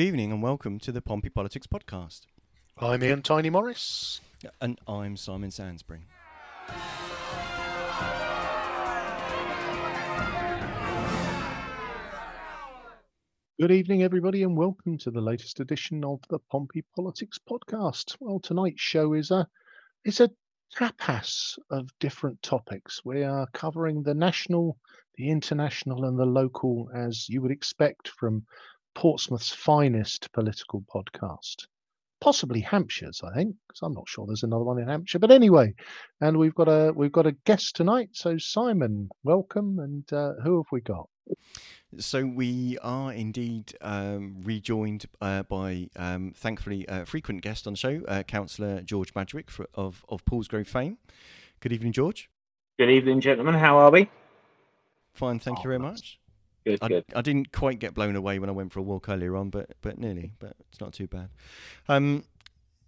Good evening and welcome to the Pompey Politics Podcast. I'm Ian Tiny Morris. And I'm Simon Sansbury. Good evening, everybody, and welcome to the latest edition of the Pompey Politics Podcast. Well, tonight's show is a it's a tapas of different topics. We are covering the national, the international, and the local, as you would expect from Portsmouth's finest political podcast. Possibly Hampshire's, I think, because I'm not sure there's another one in Hampshire. But anyway, and we've got a we've got a guest tonight. So Simon, welcome. And uh, who have we got? So we are indeed um, rejoined uh, by, um, thankfully, a frequent guest on the show, uh, Councillor George Madgwick for, of of Paulsgrove fame. Good evening, George. Good evening, gentlemen. How are we? Fine, thank Oh, you very that's- much. Good, I, good. I didn't quite get blown away when I went for a walk earlier on, but but nearly. But it's not too bad. Um,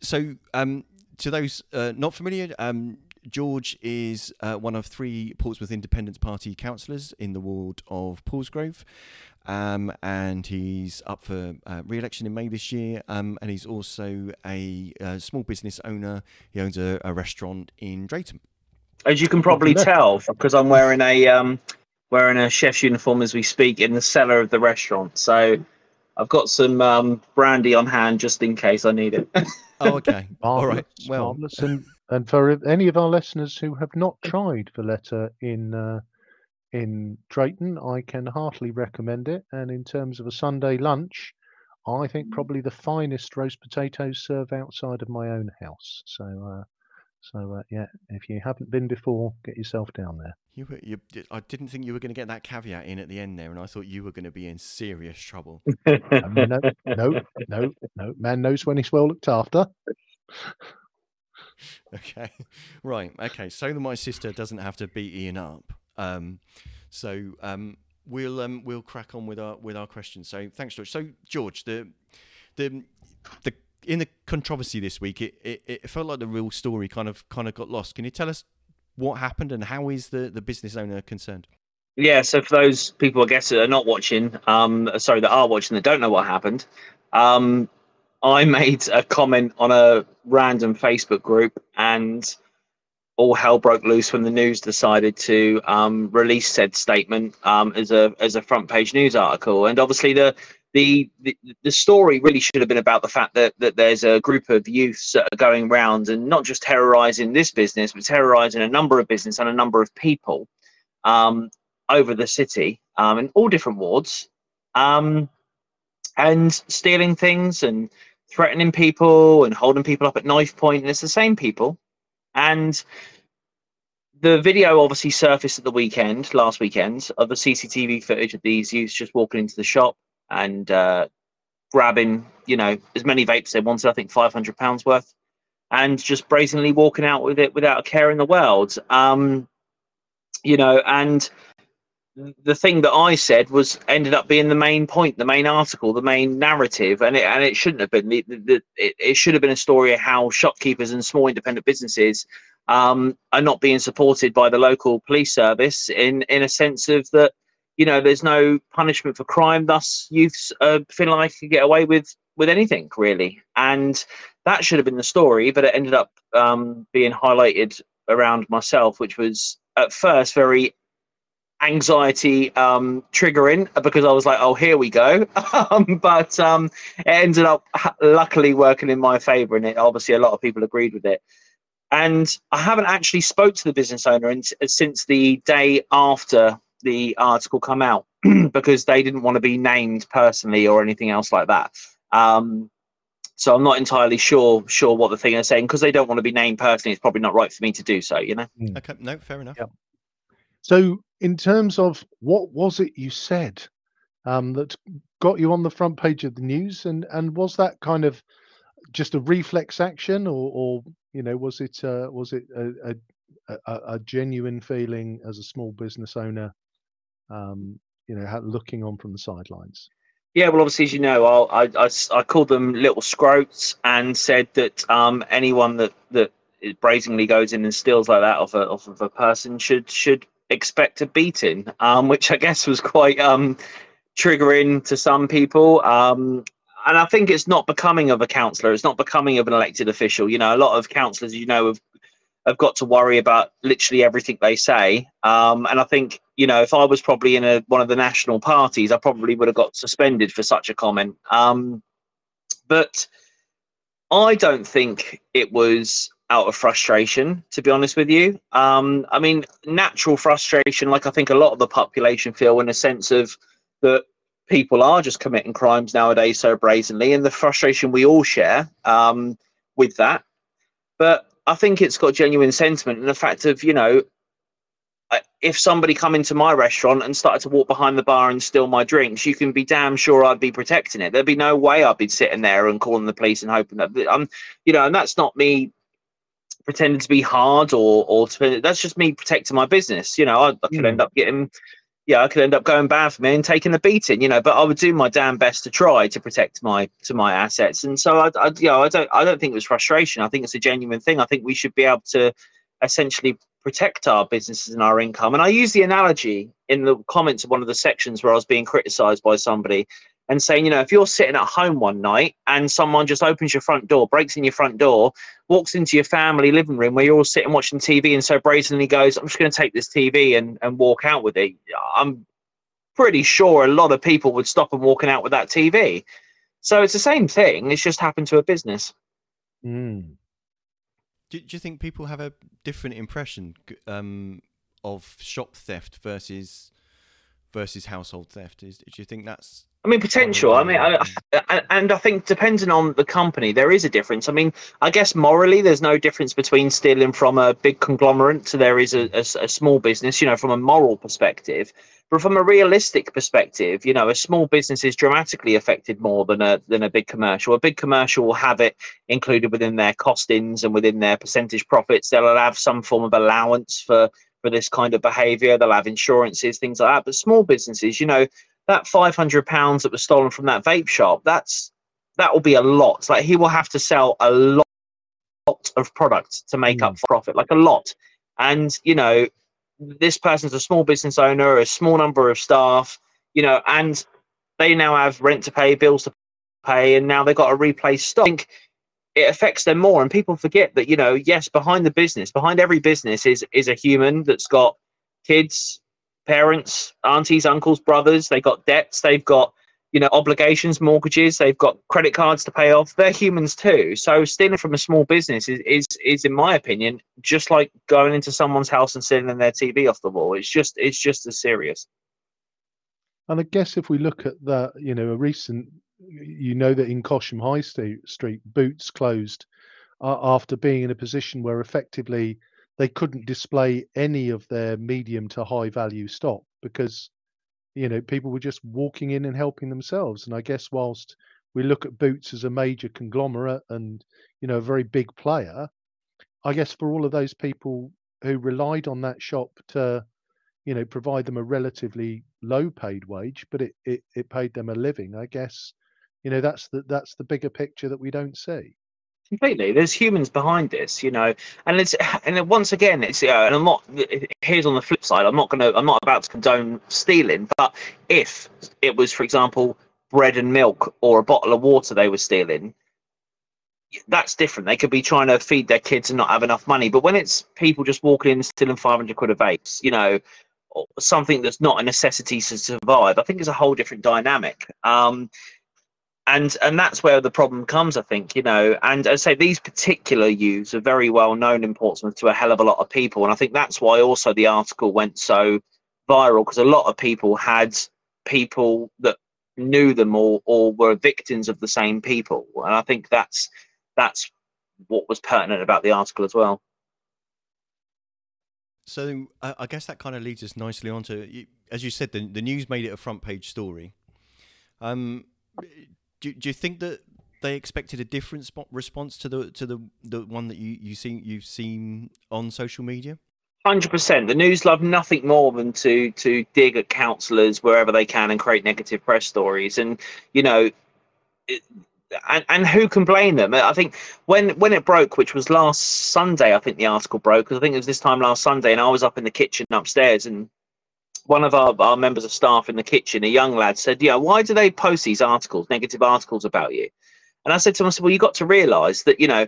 so um, to those uh, not familiar, um, George is uh, one of three Portsmouth Independence Party councillors in the ward of Paulsgrove. Um, and he's up for uh, re-election in May this year. Um, and he's also a, uh small business owner. He owns a, a restaurant in Drayton. As you can probably tell, because I'm wearing a um, wearing a chef's uniform as we speak in the cellar of the restaurant. So I've got some um, brandy on hand just in case I need it. Oh, okay. All right. Well, marvellous. and and for any of our listeners who have not tried Valletta in uh, in Drayton, I can heartily recommend it. And in terms of a Sunday lunch, I think probably the finest roast potatoes served outside of my own house. So, uh, so uh, yeah, if you haven't been before, get yourself down there. You were, you, I didn't think you were going to get that caveat in at the end there, and I thought you were going to be in serious trouble. Um, no, no, no, no. Man knows when he's well looked after. Okay, right. Okay, so that my sister doesn't have to beat Ian up. Um, so um, we'll um, we'll crack on with our with our questions. So thanks, George. So George, the the the in the controversy this week, it, it, it felt like the real story kind of kind of got lost. Can you tell us what happened and how is the, the business owner concerned? yeah. So for those people, I guess, that are not watching, um, sorry, that are watching that don't know what happened, um, I made a comment on a random Facebook group and all hell broke loose when the news decided to um, release said statement um, as a as a front page news article. And obviously the the, the story really should have been about the fact that that there's a group of youths that are going around and not just terrorizing this business, but terrorizing a number of business and a number of people um, over the city um, in all different wards, um, and stealing things and threatening people and holding people up at knife point, and it's the same people. And the video obviously surfaced at the weekend, last weekend, of the CCTV footage of these youths just walking into the shop and uh, grabbing, you know, as many vapes they wanted. I think five hundred pounds worth, and just brazenly walking out with it without a care in the world. Um, you know, and the thing that I said was ended up being the main point, the main article, the main narrative, and it and it shouldn't have been. The, the, it, it should have been a story of how shopkeepers and small independent businesses um, are not being supported by the local police service in in a sense of that you know there's no punishment for crime, thus youths uh, feeling like they can get away with with anything really, and that should have been the story, but it ended up um, being highlighted around myself, which was at first very anxiety um triggering because i was like oh here we go. Um, but um it ended up luckily working in my favor and it obviously a lot of people agreed with it. And i haven't actually spoke to the business owner in, since the day after the article come out because they didn't want to be named personally or anything else like that um so i'm not entirely sure sure what the thing is saying because they don't want to be named personally it's probably not right for me to do so you know Okay, no, fair enough. Yep. So, in terms of what was it you said um, that got you on the front page of the news, and and was that kind of just a reflex action, or, or you know, was it uh, was it a, a, a, a genuine feeling as a small business owner, um, you know, looking on from the sidelines? Yeah, well, obviously, as you know, I, I, I called them little scroats and said that um, anyone that that brazenly goes in and steals like that off a off of a person should should expect a beating, um, which I guess was quite um, triggering to some people. Um, and I think it's not becoming of a councillor. It's not becoming of an elected official. You know, a lot of councillors, you know, have have got to worry about literally everything they say. Um, and I think, you know, if I was probably in a, one of the national parties, I probably would have got suspended for such a comment. Um, but I don't think it was out of frustration, to be honest with you. Um, I mean, natural frustration, like I think a lot of the population feel, in a sense of that people are just committing crimes nowadays so brazenly, and the frustration we all share um, with that. But I think it's got genuine sentiment and the fact of you know, if somebody come into my restaurant and started to walk behind the bar and steal my drinks, you can be damn sure I'd be protecting it. There'd be no way I'd be sitting there and calling the police and hoping that I'm, you know, and that's not me pretending to be hard or or to, that's just me protecting my business. You know, I, I could mm. end up getting yeah, I could end up going bad for me and taking a beating, you know. But I would do my damn best to try to protect my to my assets. And so I, I you know, I don't I don't think it was frustration. I think it's a genuine thing. I think we should be able to essentially protect our businesses and our income. And I use the analogy in the comments of one of the sections where I was being criticised by somebody and saying, you know, if you're sitting at home one night and someone just opens your front door, breaks in your front door, walks into your family living room where you're all sitting watching TV and so brazenly goes, I'm just going to take this TV and, and walk out with it, I'm pretty sure a lot of people would stop and walking out with that TV. So it's the same thing. It's just happened to a business. Mm. Do, do you think people have a different impression um, of shop theft versus versus household theft? Is do you think that's I mean, potential. I mean, I, I, and I think depending on the company, there is a difference. I mean, I guess morally, there's no difference between stealing from a big conglomerate to there is a, a, a, small business. You know, from a moral perspective, but from a realistic perspective, you know, a small business is dramatically affected more than a than a big commercial. A big commercial will have it included within their costings and within their percentage profits. They'll have some form of allowance for for this kind of behaviour. They'll have insurances, things like that. But small businesses, you know that 500 pounds that was stolen from that vape shop that's that will be a lot. Like he will have to sell a lot lot of products to make mm. up profit like a lot. And you know this person's a small business owner a small number of staff you know and they now have rent to pay bills to pay and now they've got to replace stock. It affects them more and people forget that you know yes behind the business behind every business is is a human that's got kids parents, aunties, uncles, brothers. They've got debts. They've got you know obligations, mortgages. They've got credit cards to pay off. They're humans too. So stealing from a small business is is, is in my opinion just like going into someone's house and stealing their TV off the wall. It's just it's just as serious. And I guess if we look at that, you know, a recent, you know, that in Cosham High Street, Boots closed uh, after being in a position where effectively they couldn't display any of their medium to high value stock because you know people were just walking in and helping themselves. And i guess whilst we look at boots as a major conglomerate and you know a very big player i guess for all of those people who relied on that shop to you know provide them a relatively low paid wage but it, it it paid them a living i guess you know that's the that's the bigger picture that we don't see completely. There's humans behind this you know and it's and once again it's uh, and i'm not here's on the flip side i'm not gonna i'm not about to condone stealing but if it was for example bread and milk or a bottle of water they were stealing that's different. They could be trying to feed their kids and not have enough money but when it's people just walking in stealing 500 quid of vapes you know something that's not a necessity to survive i think it's a whole different dynamic. Um and and that's where the problem comes i think you know. And i say these particular youths are very well known in portsmouth to a hell of a lot of people. And i think that's why also the article went so viral because a lot of people had people that knew them or or were victims of the same people. And i think that's that's what was pertinent about the article as well. So i guess that kind of leads us nicely on to as you said the, the news made it a front page story. Um do, do you think that they expected a different response to the to the the one that you you seen you've seen on social media? Hundred percent. The news love nothing more than to to dig at councillors wherever they can and create negative press stories. And you know, it, and and who can blame them? I think when when it broke, which was last Sunday, I think the article broke. Because I think it was this time last Sunday, and I was up in the kitchen upstairs, and one of our, our members of staff in the kitchen, a young lad, said, "Yeah, why do they post these articles, negative articles about you?" And I said to him, I said, "Well, you got to realise that you know,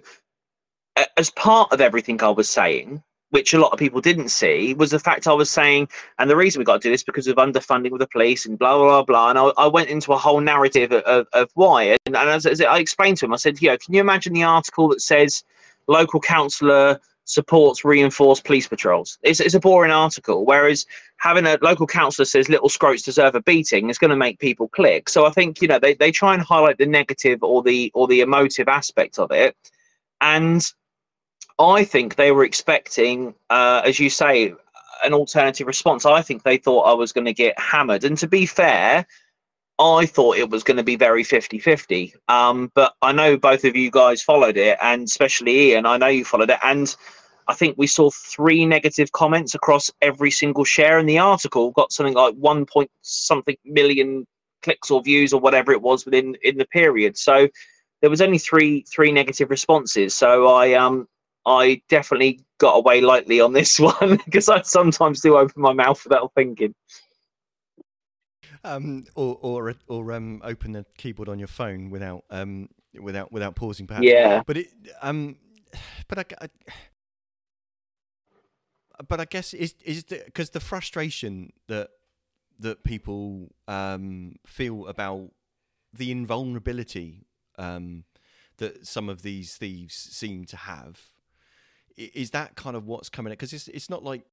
as part of everything I was saying, which a lot of people didn't see, was the fact I was saying, and the reason we got to do this because of underfunding with the police and blah blah blah. And I, I went into a whole narrative of, of, of why. And, and as, as, I explained to him, I said, "Yeah, can you imagine the article that says local councillor supports reinforced police patrols?" It's, it's a boring article. Whereas having a local councillor says little scroats deserve a beating is going to make people click. So I think you know they, they try and highlight the negative or the or the emotive aspect of it, and I think they were expecting, uh, as you say, an alternative response. I think they thought I was going to get hammered. And to be fair, I thought it was going to be very 50 50. Um, but I know both of you guys followed it, and especially Ian, I know you followed it. And I think we saw three negative comments across every single share, and the article got something like one point something million clicks or views or whatever it was within in the period. So there was only three three negative responses. So I um I definitely got away lightly on this one because I sometimes do open my mouth without thinking. Um, or or or um, open the keyboard on your phone without um without without pausing, perhaps. Yeah. But it um, but I, I but I guess is is because the, the frustration that that people um feel about the invulnerability um that some of these thieves seem to have is that kind of what's coming? Because it's it's not like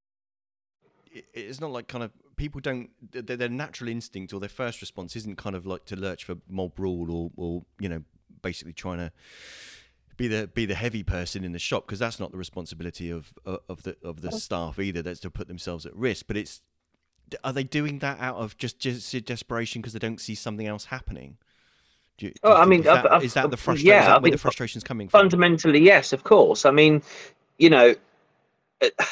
it's not like kind of people don't their, their natural instinct or their first response isn't kind of like to lurch for mob rule or or you know basically trying to be the be the heavy person in the shop because that's not the responsibility of of the of the staff either. That's to put themselves at risk. But it's are they doing that out of just just desperation because they don't see something else happening? Do you, oh, I mean, is that, uh, is that the frustration? Yeah, is that where the frustration's coming from? Fundamentally, yes, of course. I mean, you know, uh,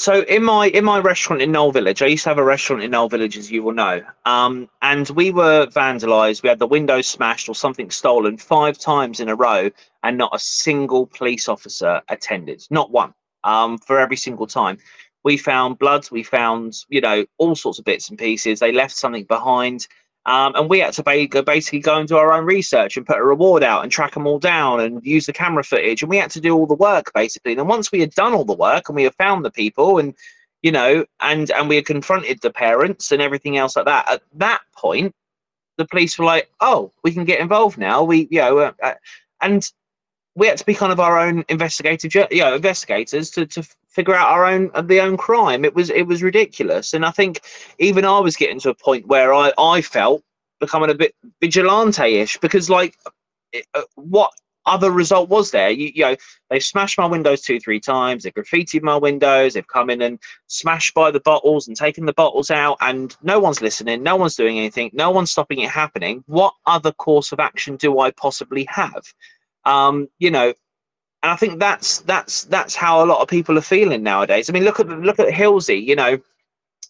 so in my in my restaurant in Knoll Village, I used to have a restaurant in Knoll Village, as you will know, um, and we were vandalised. We had the windows smashed or something stolen five times in a row, and not a single police officer attended, not one, um, for every single time. We found blood, we found you know all sorts of bits and pieces. They left something behind. Um, and we had to basically go and do our own research and put a reward out and track them all down and use the camera footage. And we had to do all the work basically. And once we had done all the work and we had found the people and, you know, and and we had confronted the parents and everything else like that, at that point, the police were like, "Oh, we can get involved now." We, you know, uh, uh and we had to be kind of our own investigative, you know, investigators to to figure out our own the own crime. It was it was ridiculous, and I think even I was getting to a point where I I felt becoming a bit vigilante-ish because like uh, what other result was there? You, you know, they've smashed my windows two, three times. They've graffitied my windows. They've come in and smashed by the bottles and taken the bottles out, and no one's listening. No one's doing anything. No one's stopping it happening. What other course of action do I possibly have? Um, you know, and I think that's that's that's how a lot of people are feeling nowadays. I mean, look at look at Hilsea. You know,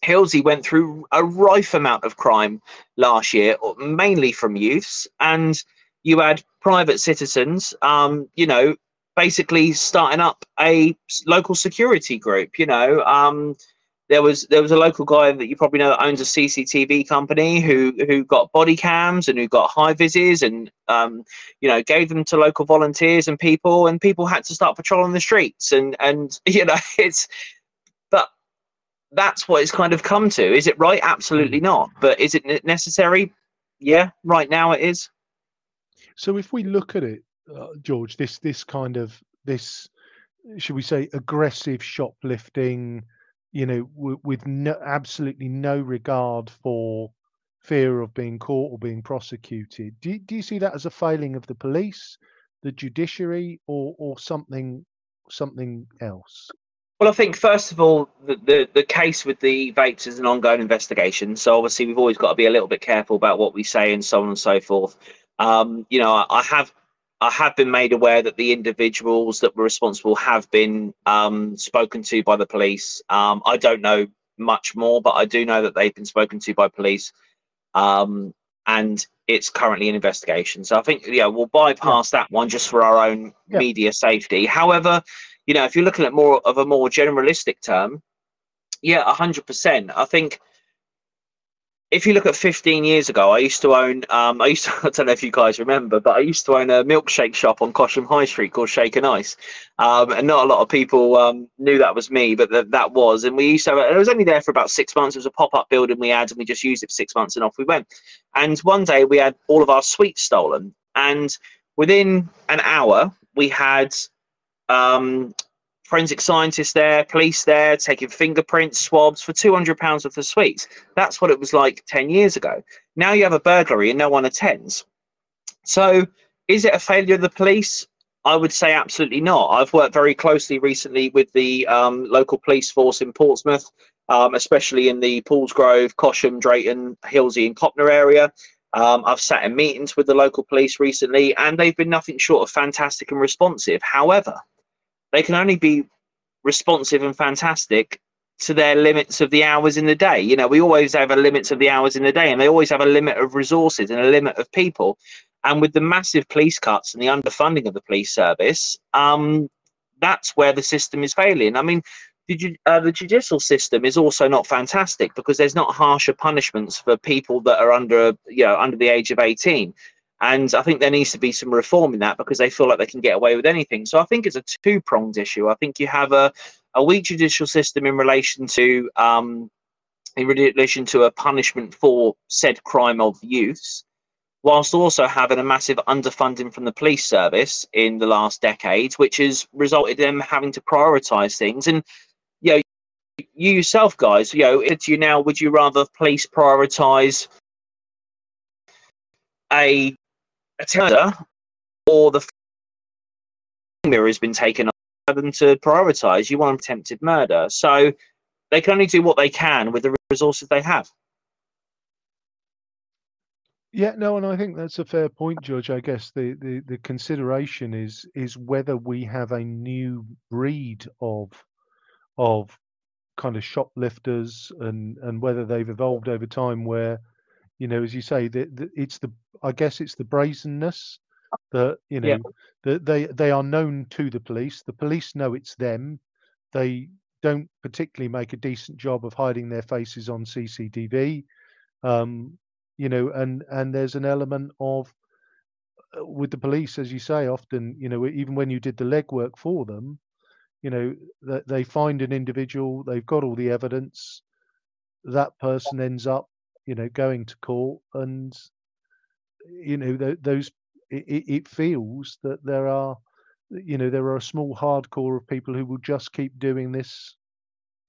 Hilsea went through a rife amount of crime last year, mainly from youths, and you had private citizens. Um, you know, basically starting up a local security group. You know, um, there was there was a local guy that you probably know that owns a CCTV company who who got body cams and who got high vises and um, you know gave them to local volunteers and people and people had to start patrolling the streets and and you know it's but that's what it's kind of come to. Is it right? Absolutely hmm. not. But is it necessary? Yeah, right now it is. So if we look at it, uh, George, this this kind of this should we say aggressive shoplifting you know, w- with no, absolutely no regard for fear of being caught or being prosecuted. Do, do you see that as a failing of the police, the judiciary, or or something something else? Well, I think first of all, the, the, the case with the vapes is an ongoing investigation. So obviously, we've always got to be a little bit careful about what we say and so on and so forth. Um, you know, I, I have I have been made aware that the individuals that were responsible have been um, spoken to by the police. Um, I don't know much more, but I do know that they've been spoken to by police, um, and it's currently an investigation. So I think yeah, we'll bypass yeah. that one just for our own yeah. media safety. However, you know, if you're looking at more of a more generalistic term, Yeah, hundred percent. I think if you look at 15 years ago, I used to own. Um, I used to. I don't know if you guys remember, but I used to own a milkshake shop on Cosham High Street called Shake and Ice, um, and not a lot of people um, knew that was me, but that that was. And we used to. It was only there for about six months. It was a pop-up building we had, and we just used it for six months, and off we went. And one day we had all of our sweets stolen, and within an hour we had um, forensic scientists there, police there, taking fingerprints, swabs for two hundred pounds worth of sweets. That's what it was like ten years ago. Now you have a burglary and no one attends. So is it a failure of the police? I would say absolutely not. I've worked very closely recently with the um, local police force in Portsmouth, um, especially in the Paulsgrove, Cosham, Drayton, Hilsea, and Copnor area. Um, I've sat in meetings with the local police recently, and they've been nothing short of fantastic and responsive. However, they can only be responsive and fantastic to their limits of the hours in the day. You know, we always have a limits of the hours in the day, and they always have a limit of resources and a limit of people. And with the massive police cuts and the underfunding of the police service, um, that's where the system is failing. I mean, the, uh, the judicial system is also not fantastic because there's not harsher punishments for people that are under, you know, under the age of 18. And I think there needs to be some reform in that because they feel like they can get away with anything. So I think it's a two pronged issue. I think you have a, a weak judicial system in relation to um, in relation to a punishment for said crime of youths, whilst also having a massive underfunding from the police service in the last decade, which has resulted in them having to prioritise things. And you know, you yourself, guys, you know, it's you now. Would you rather police prioritise a attender or the mirror has been taken off them to prioritize. You want attempted murder. So they can only do what they can with the resources they have. Yeah, no, and I think that's a fair point, George. I guess the, the, the consideration is is whether we have a new breed of of kind of shoplifters and and whether they've evolved over time where you know as you say that it's the I guess it's the brazenness that you know yeah. that they they are known to the police. The police know it's them. They don't particularly make a decent job of hiding their faces on CCTV. Um, you know, and and there's an element of uh, with the police, as you say, often you know even when you did the legwork for them, you know that they find an individual, they've got all the evidence. That person ends up, you know, going to court and you know those it, it feels that there are you know there are a small hardcore of people who will just keep doing this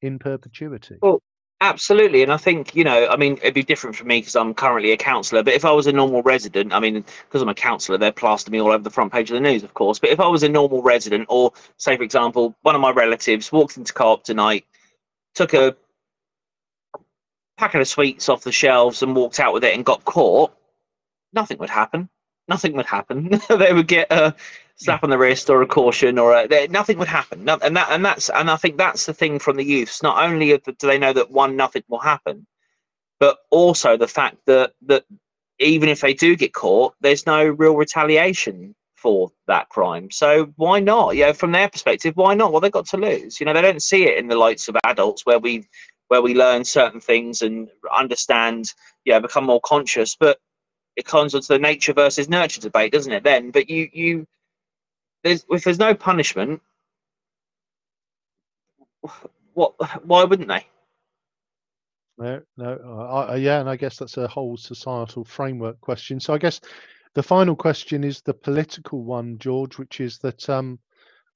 in perpetuity. Well absolutely and i think you know i mean it'd be different for me because i'm currently a councillor but if i was a normal resident i mean because i'm a councillor they're plastered me all over the front page of the news of course but if i was a normal resident or say for example one of my relatives walked into co-op tonight took a packet of sweets off the shelves and walked out with it and got caught nothing would happen. Nothing would happen. they would get a slap on the wrist or a caution or a, nothing would happen. No, and that and that's and I think that's the thing from the youths. Not only do they know that one nothing will happen, but also the fact that that even if they do get caught, there's no real retaliation for that crime. So why not? You know, from their perspective, why not? Well, they've got to lose. You know, they don't see it in the lights of adults where we where we learn certain things and understand, yeah, become more conscious. But it comes onto the nature versus nurture debate, doesn't it? Then, but you you there's if there's no punishment, what why wouldn't they? No, no, uh, yeah, and I guess that's a whole societal framework question. So I guess the final question is the political one, George, which is that um,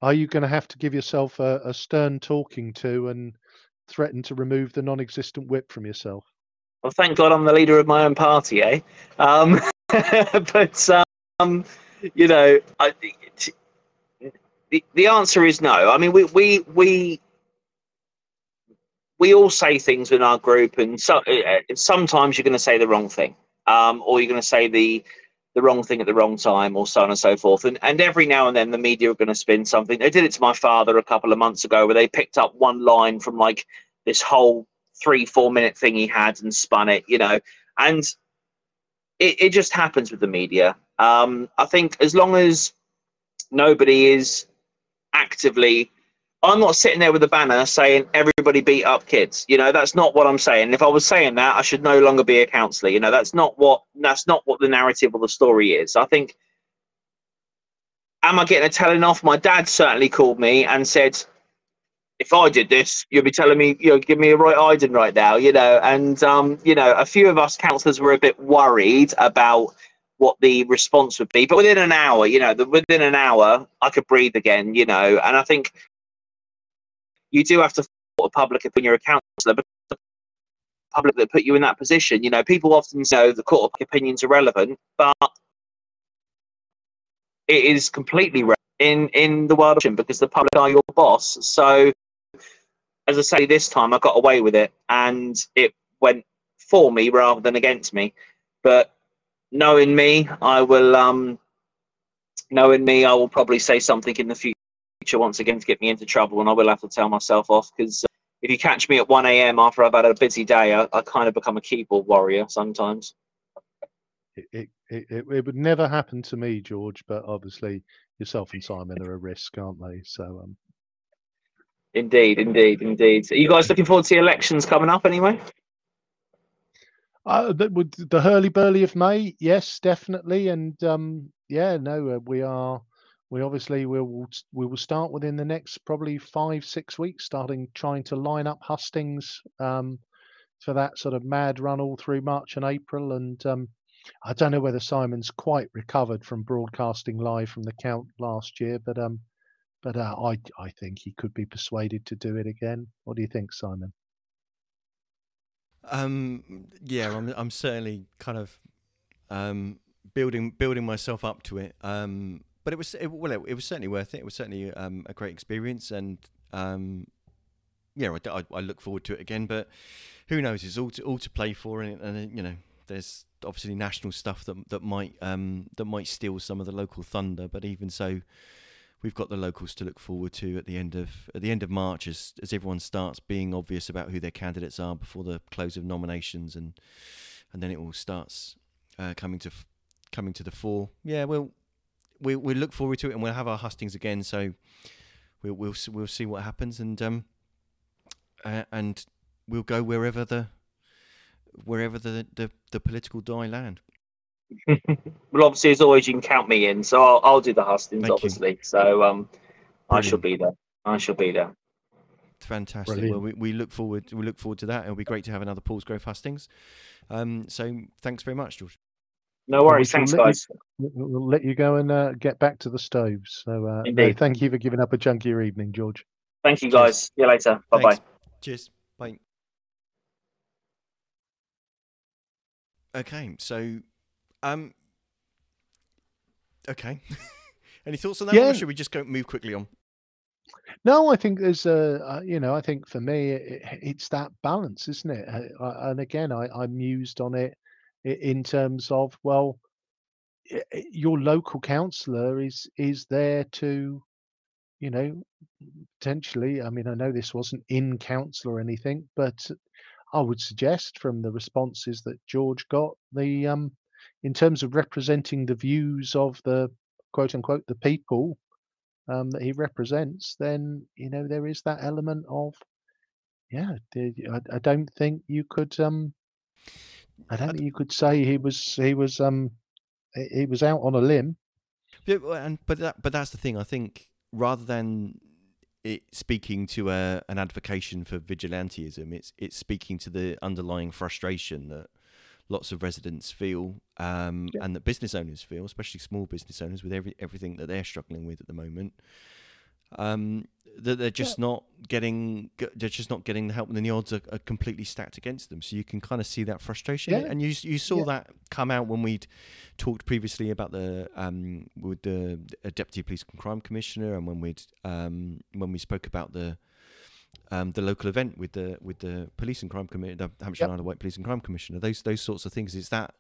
are you going to have to give yourself a, a stern talking to and threaten to remove the non-existent whip from yourself? Well, thank God I'm the leader of my own party, eh? Um, but um, you know, I, the the answer is no. I mean, we we we we all say things in our group, and so uh, sometimes you're going to say the wrong thing, um, or you're going to say the the wrong thing at the wrong time, or so on and so forth. And and every now and then the media are going to spin something. They did it to my father a couple of months ago, where they picked up one line from like this whole three, four minute thing he had and spun it, you know. And it, it just happens with the media. Um, I think as long as nobody is actively I'm not sitting there with a banner saying everybody beat up kids. You know, that's not what I'm saying. If I was saying that, I should no longer be a counsellor. You know, that's not what that's not what the narrative or the story is. I think am I getting a telling off? My dad certainly called me and said, if I did this, you'll be telling me, you know, give me a right hiding right now, you know. And um, you know, a few of us counsellors were a bit worried about what the response would be. But within an hour, you know, the, within an hour, I could breathe again, you know. And I think you do have to support a public opinion, you're a but the public that put you in that position, you know, people often say the court of opinions are relevant, but it is completely in in the world because the public are your boss. So, as I say, this time I got away with it, and it went for me rather than against me. But knowing me, I will um, knowing me, I will probably say something in the future once again to get me into trouble, and I will have to tell myself off because. Uh, if you catch me at 1 a.m. after I've had a busy day, I, I kind of become a keyboard warrior sometimes. It, it, it, it, would never happen to me, George, but obviously yourself and Simon are a risk, aren't they? So, um... indeed, indeed, indeed. Are you guys looking forward to the elections coming up anyway? Uh, the, the hurly burly of May, yes, definitely, and um, yeah, no, uh, we are. We obviously will we will start within the next probably five six weeks, starting trying to line up hustings um, for that sort of mad run all through March and April, and um, I don't know whether Simon's quite recovered from broadcasting live from the count last year, but um, but uh, I I think he could be persuaded to do it again. What do you think, Simon? Um, yeah, I'm I'm certainly kind of um building building myself up to it. Um, but it was it, well, it, it, was certainly worth it. It was certainly um a great experience, and um, yeah, I, I, look forward to it again. But who knows? It's all to all to play for, and, and you know, there's obviously national stuff that that might um, that might steal some of the local thunder. But even so, we've got the locals to look forward to at the end of at the end of March as as everyone starts being obvious about who their candidates are before the close of nominations, and and then it all starts uh, coming to coming to the fore. Yeah, we'll we we look forward to it, and we'll have our hustings again. So we'll we'll we'll see what happens, and um uh, and we'll go wherever the wherever the, the, the political die land. well, obviously, as always, you can count me in, so I'll, I'll do the hustings, Thank obviously. You. So um, I shall be there. I shall be there. Fantastic. Brilliant. Well, we, we look forward we look forward to that. It'll be great to have another Paulsgrove hustings. Um, so thanks very much, George. No worries. Thanks, guys. You, we'll let you go and uh, get back to the stoves. So uh, no, thank you for giving up a chunkier evening, George. Thank you, guys. Cheers. See you later. Bye bye. Cheers. Bye. Okay, so, um, okay. Any thoughts on that? Yeah. Or should we just go move quickly on? No, I think there's a, uh, you know, I think for me, it, it's that balance, isn't it? Uh, and again, I, I mused on it in terms of, well, your local councillor is is there to, you know, potentially. I mean, I know this wasn't in council or anything, but I would suggest from the responses that George got, the um, in terms of representing the views of the quote unquote the people um, that he represents, then you know there is that element of yeah. I, I don't think you could um, I don't think you could say he was he was um he was out on a limb. Yeah, and but that but that's the thing. I think rather than it speaking to a, an advocation for vigilantism. It's it's speaking to the underlying frustration that lots of residents feel um, yeah. and that business owners feel, especially small business owners, with every everything that they're struggling with at the moment. Um, that they're just yeah. not getting they're just not getting the help and then the odds are, are, completely stacked against them so you can kind of see that frustration yeah. and you you saw yeah. that come out when we'd talked previously about the um with the deputy police and crime commissioner and when we'd um when we spoke about the um, the local event with the with the police and crime commissioner, the Hampshire yep. Isle of Wight police and crime commissioner, those those sorts of things. It's that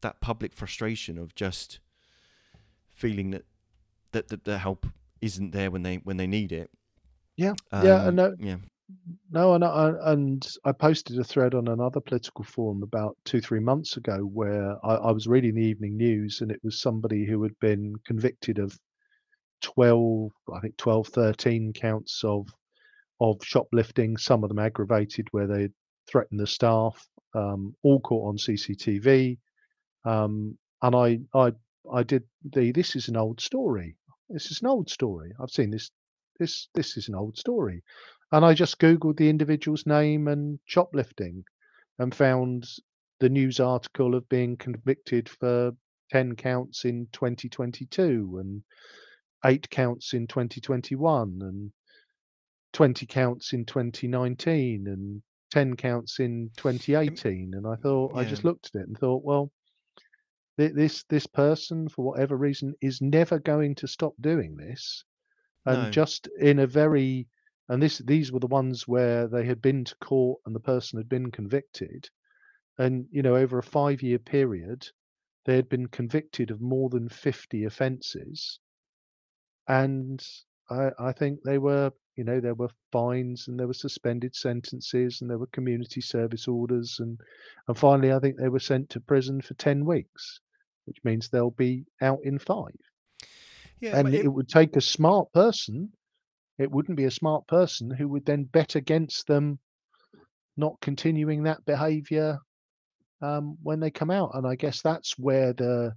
that public frustration of just feeling that that, that the help isn't there when they when they need it, yeah, yeah, and um, yeah. No, and I, and I posted a thread on another political forum about two, three months ago where I, I was reading the evening news and it was somebody who had been convicted of 12, I think 12, 13 counts of of shoplifting. Some of them aggravated, where they threatened the staff. Um, all caught on CCTV. Um, and I, I, I did the. This is an old story. This is an old story. I've seen this. This, this is an old story. And I just googled the individual's name and shoplifting, and found the news article of being convicted for 10 counts in 2022 and eight counts in 2021 and 20 counts in 2019 and 10 counts in 2018 and i thought i just looked at it and thought well thi- this this person for whatever reason is never going to stop doing this and No. just in a very and this these were the ones where they had been to court and the person had been convicted. And you know over a 5 year period they had been convicted of more than 50 offences. And I, I think they were you know there were fines and there were suspended sentences and there were community service orders and and finally i think they were sent to prison for 10 weeks which means they'll be out in five Yeah, and it, it- would take a smart person it wouldn't be a smart person who would then bet against them not continuing that behavior um, when they come out. And i guess that's where the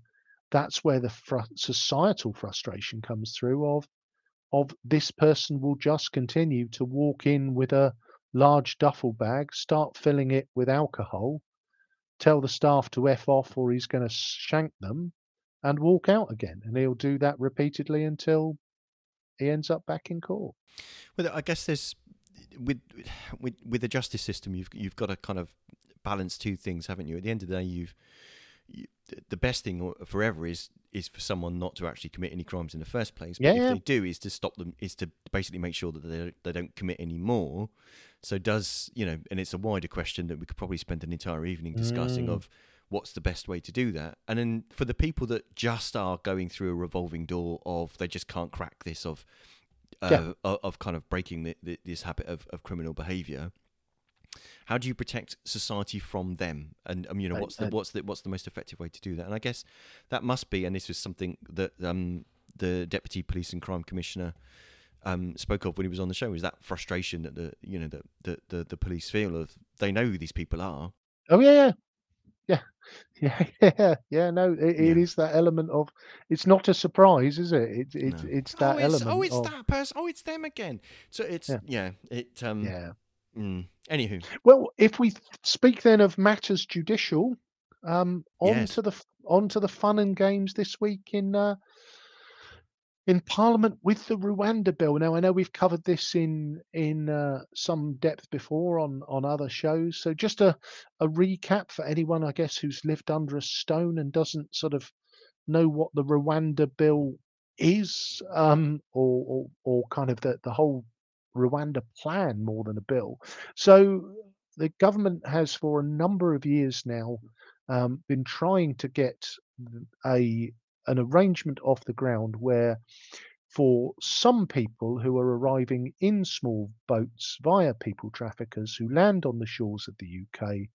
that's where the fr- societal frustration comes through of of this person will just continue to walk in with a large duffel bag start filling it with alcohol tell the staff to f off or he's going to shank them and walk out again and he'll do that repeatedly until he ends up back in court Well, I guess there's with with with the justice system, you've you've got to kind of balance two things, haven't you? At the end of the day, you've you, the best thing forever is is for someone not to actually commit any crimes in the first place. But Yeah, if yeah. they do, is to stop them, is to basically make sure that they don't, they don't commit any more. So does you know? And it's a wider question that we could probably spend an entire evening discussing Mm. of what's the best way to do that. And then for the people that just are going through a revolving door of they just can't crack this of uh, Yeah. of kind of breaking the, the, this habit of, of criminal behaviour. How do you protect society from them? And um, you know, what's the what's the what's the most effective way to do that? And I guess that must be, and this was something that um, the deputy police and crime commissioner um, spoke of when he was on the show. Is that frustration that the you know that the, the the police feel of they know who these people are. Oh yeah, yeah, yeah, yeah, yeah, yeah. No, it, it Yeah. is that element of. It's not a surprise, is it? It, it No. it's that oh, it's, element. oh, it's of, that person. Oh, it's them again. So it's yeah, Yeah. it um Yeah. mm. anywho. Well, if we speak then of matters judicial, um, on Yes. to the f- on to the fun and games this week in uh, in Parliament with the Rwanda bill. Now, I know we've covered this in in uh, some depth before on on other shows. So, just a a recap for anyone, I guess, who's lived under a stone and doesn't sort of know what the Rwanda bill is, um, or, or or kind of the the whole Rwanda plan more than a bill. So, the government has for a number of years now um, been trying to get a an arrangement off the ground where for some people who are arriving in small boats via people traffickers who land on the shores of the UK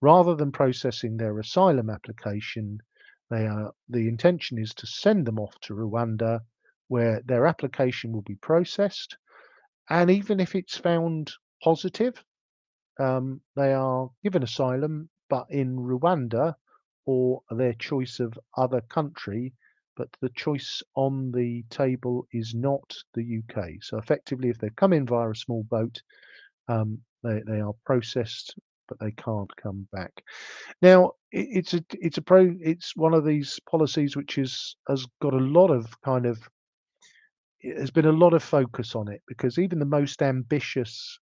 rather than processing their asylum application they are the intention is to send them off to Rwanda where their application will be processed and even if it's found positive um, they are given asylum, but in Rwanda or their choice of other country, but the choice on the table is not the UK. So effectively, if they've come in via a small boat, um, they, they are processed, but they can't come back. Now, it, it's a it's a pro it's one of these policies which is has got a lot of kind of there's been a lot of focus on it because even the most ambitious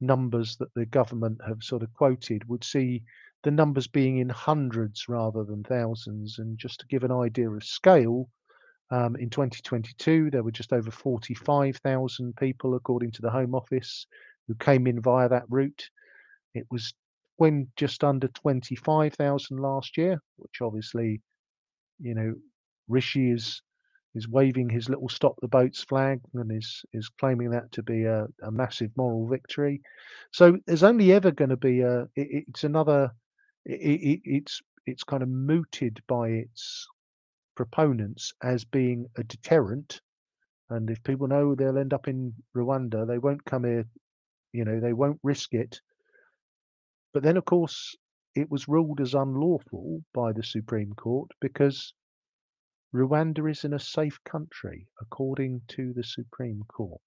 numbers that the government have sort of quoted would see the numbers being in hundreds rather than thousands. And just to give an idea of scale, um, in 2022 there were just over 45,000 people, according to the Home Office, who came in via that route. It was when just under 25,000 last year, which obviously, you know, Rishi is is waving his little stop the boats flag and is is claiming that to be a, a massive moral victory. So there's only ever going to be a it, it's another it, it, it's it's kind of mooted by its proponents as being a deterrent and if people know they'll end up in Rwanda, they won't come here. You know, they won't risk it. But then, of course, it was ruled as unlawful by the Supreme Court because Rwanda is in a safe country, according to the Supreme Court.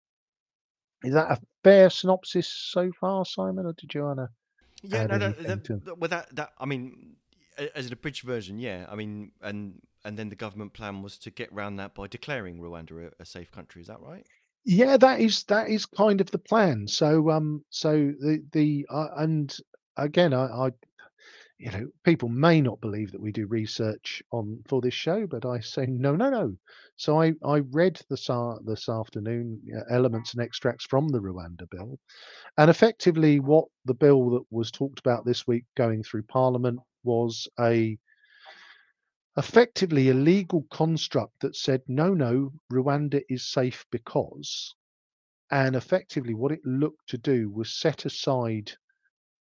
Is that a fair synopsis so far, Simon, or did you want to? Yeah, no, that, to- well, that, that, I mean, as an abridged version, yeah. I mean, and and then the government plan was to get round that by declaring Rwanda a, a safe country. Is that right? Yeah, that is that is kind of the plan. So um, so the the uh, and again, I, I you know people may not believe that we do research on for this show, but I say no, no, no. So I I read this this afternoon uh, elements and extracts from the Rwanda bill, and effectively what the bill that was talked about this week going through Parliament was a effectively a legal construct that said no, no, Rwanda is safe because and effectively what it looked to do was set aside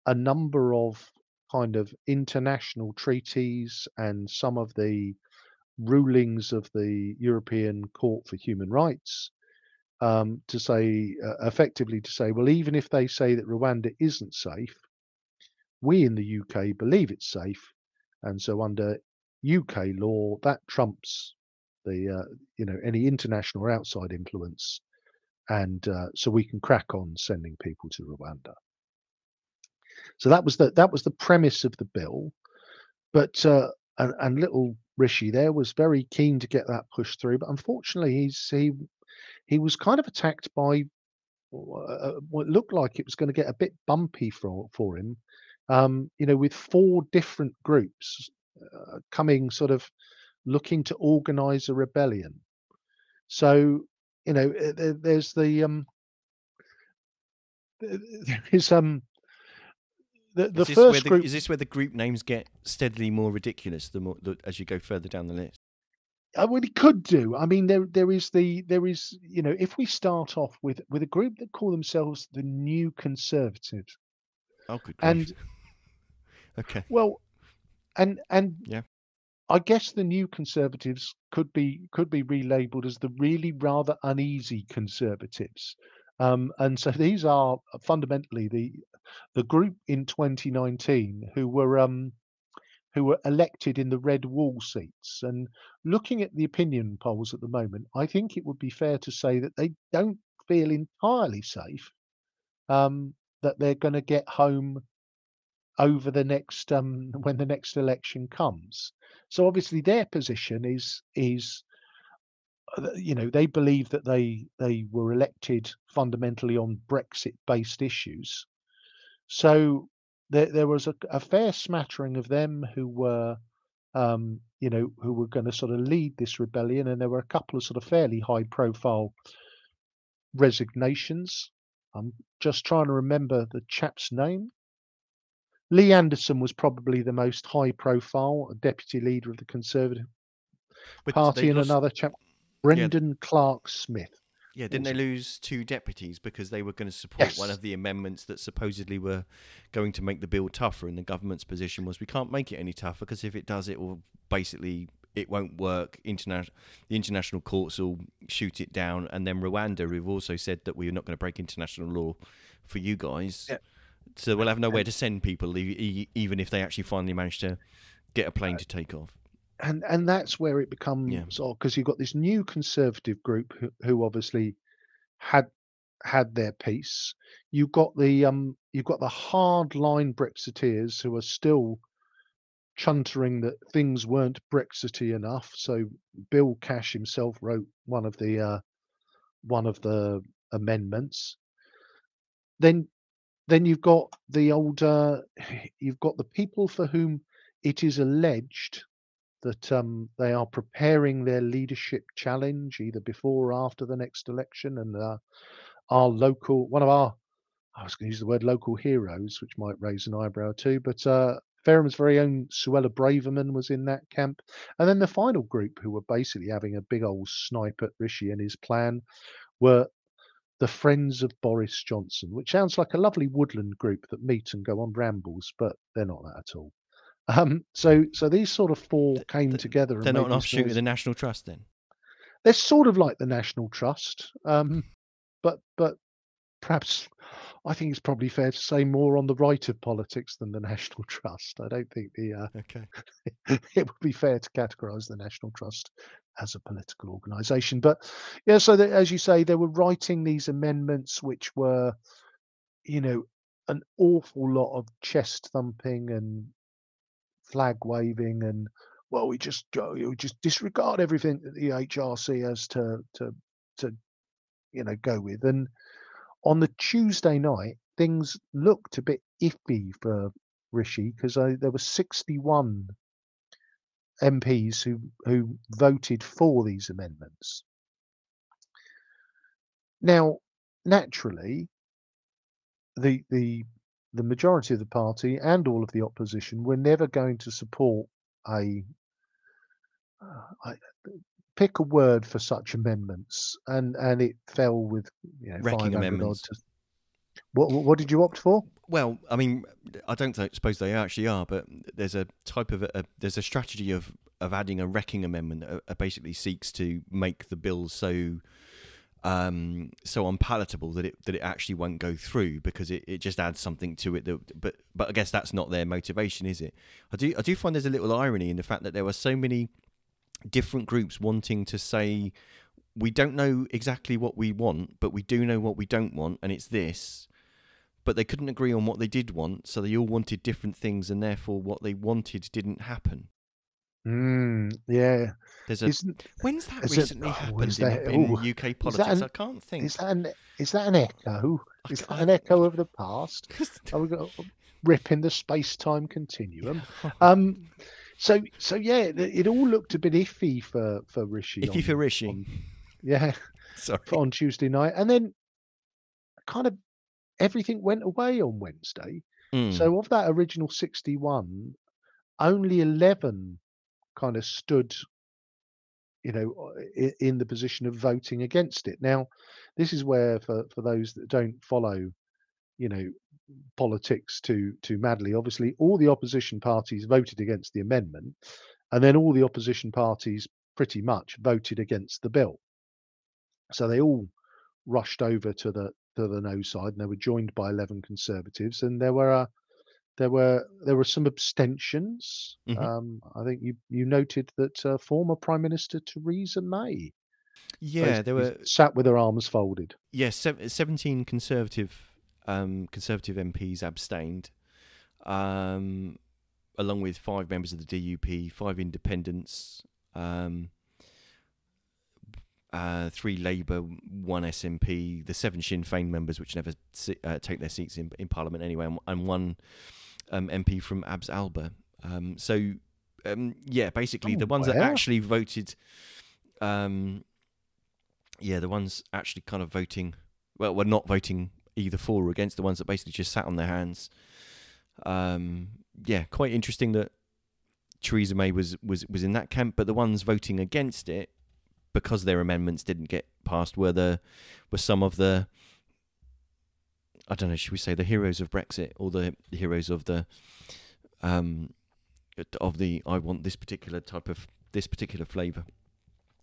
a number of kind of international treaties and some of the rulings of the European Court for Human Rights um, to say, uh, effectively, to say, well, even if they say that Rwanda isn't safe, we in the UK believe it's safe, and so under UK law, that trumps the uh, you know any international or outside influence and uh, so we can crack on sending people to Rwanda. So that was the that was the premise of the bill, but uh, and, and little Rishi there was very keen to get that pushed through, but unfortunately he's he he was kind of attacked by uh, what looked like it was going to get a bit bumpy for for him. Um, you know, with four different groups uh, coming, sort of looking to organise a rebellion. So you know, there- there's the um, there is um, the the is, this where first the, group. is this where the group names get steadily more ridiculous the more the, as you go further down the list? I well, it could do. I mean, there there is the there is you know, if we start off with with a group that call themselves the New Conservatives, Oh, good. and grief. okay. well, and and Yeah. I guess the New Conservatives could be could be relabeled as the really rather uneasy Conservatives, um, and so these are fundamentally the the group in 2019 who were um, who were elected in the red wall seats. And looking at the opinion polls at the moment, I think it would be fair to say that they don't feel entirely safe um, that they're going to get home over the next um, when the next election comes. So obviously their position is is you know they believe that they they were elected fundamentally on Brexit based issues. So there there was a, a fair smattering of them who were um, you know who were going to sort of lead this rebellion, and there were a couple of sort of fairly high profile resignations. I'm just trying to remember the chap's name. Lee Anderson was probably the most high profile, deputy leader of the Conservative But Party, and lost- another chap, Brendan Clarke-Smith. Yeah, didn't they lose two deputies because they were going to support one of the amendments that supposedly were going to make the bill tougher? And the government's position was we can't make it any tougher because if it does, it will basically it won't work. International the international courts will shoot it down, and then Rwanda, who've also said that we're not going to break international law for you guys. Yeah. So we'll have nowhere to send people, even if they actually finally manage to get a plane uh, to take off. And and that's where it becomes Yeah. because you've got this new conservative group who, who obviously had had their piece. You've got the um you've got the hardline Brexiteers who are still chuntering that things weren't Brexity enough. So Bill Cash himself wrote one of the uh, one of the amendments. Then then you've got the old uh, you've got the people for whom it is alleged that um, they are preparing their leadership challenge either before or after the next election. And uh, our local, one of our, I was going to use the word local heroes, which might raise an eyebrow too, but uh, Fareham's very own Suella Braverman was in that camp. And then the final group, who were basically having a big old snipe at Rishi and his plan, were the Friends of Boris Johnson, which sounds like a lovely woodland group that meet and go on rambles, but they're not that at all. Um, so, so these sort of four Th- came th- together. They're not an offshoot of the National Trust, then. they're sort of like the National Trust, um, but but perhaps I think it's probably fair to say more on the right of politics than the National Trust. I don't think the uh, Okay. it would be fair to categorise the National Trust as a political organisation. But yeah, so that, as you say, they were writing these amendments which were, you know, an awful lot of chest thumping and flag waving and well, we just we just disregard everything that the HRC has to to to you know go with. And on the Tuesday night, things looked a bit iffy for Rishi because there were 61 MPs who who voted for these amendments. Now, naturally, the the the majority of the party and all of the opposition were never going to support a uh, I, pick a word for such amendments, and and it fell with you know, Wrecking amendments. To, what what did you opt for? Well, I mean, I don't suppose they actually are, but there's a type of a, a there's a strategy of of adding a wrecking amendment that uh, basically seeks to make the bill so um so unpalatable that it that it actually won't go through because it, it just adds something to it that but but I guess that's not their motivation is it I do I do find there's a little irony in the fact that there were so many different groups wanting to say we don't know exactly what we want but we do know what we don't want and it's this but they couldn't agree on what they did want, so they all wanted different things, and therefore what they wanted didn't happen. Mm, yeah, There's a isn't when's that is it- recently oh, happened is in, that- in ooh, UK politics? an- I can't think. is that an is that an echo? I Is that an echo of the past? Are we got ripping the space time continuum? Um, so so yeah, it, it all looked a bit iffy for for Rishi. Iffy on- for Rishi. on- yeah, Sorry. on Tuesday night, and then kind of everything went away on Wednesday. Mm. So of that original 61, only 11 kind of stood, you know, in, the position of voting against it. Now, this is where for, for those that don't follow, you know, politics too too madly, obviously all the opposition parties voted against the amendment, and then all the opposition parties pretty much voted against the bill. So they all rushed over to the to the no side, and they were joined by eleven conservatives, and there were uh, there were there were some abstentions. Mhm. Um, I think you you noted that uh, former Prime Minister Theresa May yeah, there were sat with her arms folded. yeah sev- seventeen conservative um, conservative MPs abstained, um, along with five members of the DUP, five independents, um, uh, three Labour, one SNP, the seven Sinn Féin members, which never si- uh, take their seats in, in Parliament anyway, and, and one um, MP from Abs Alba. Um, so, um, yeah, basically Oh, the ones that actually voted, um, yeah, the ones actually kind of voting, well, were not voting either for or against the ones that basically just sat on their hands. Um, yeah, quite interesting that Theresa May was, was, was in that camp, but the ones voting against it because their amendments didn't get passed were the were some of the I don't know, should we say the heroes of Brexit or the heroes of the um of the I want this particular type of this particular flavour